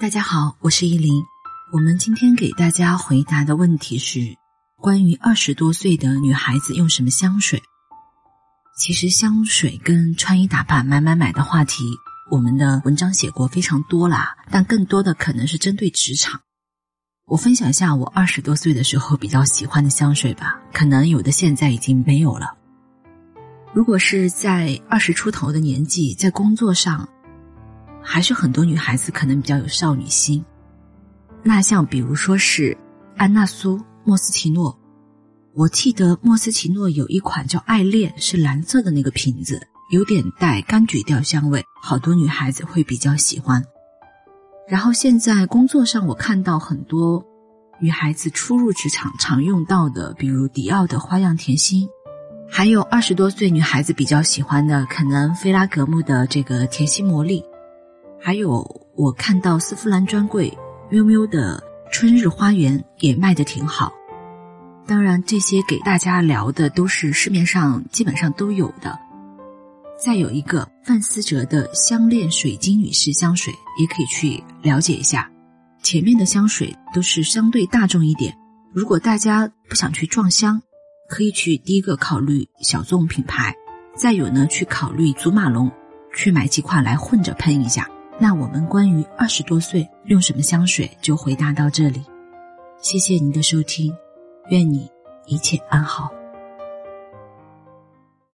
大家好，我是依林。我们今天给大家回答的问题是关于二十多岁的女孩子用什么香水。其实香水跟穿衣打扮、买买买的话题，我们的文章写过非常多啦，但更多的可能是针对职场。我分享一下我二十多岁的时候比较喜欢的香水吧，可能有的现在已经没有了。如果是在二十出头的年纪，在工作上。还是很多女孩子可能比较有少女心，那像比如说是安娜苏莫斯奇诺，我记得莫斯奇诺有一款叫爱恋，是蓝色的那个瓶子，有点带柑橘调香味，好多女孩子会比较喜欢。然后现在工作上我看到很多女孩子初入职场常用到的，比如迪奥的花样甜心，还有二十多岁女孩子比较喜欢的，可能菲拉格慕的这个甜心魔力。还有，我看到丝芙兰专柜喵喵的春日花园也卖的挺好。当然，这些给大家聊的都是市面上基本上都有的。再有一个范思哲的香恋水晶女士香水，也可以去了解一下。前面的香水都是相对大众一点，如果大家不想去撞香，可以去第一个考虑小众品牌，再有呢去考虑祖马龙，去买几款来混着喷一下。那我们关于二十多岁用什么香水就回答到这里，谢谢您的收听，愿你一切安好。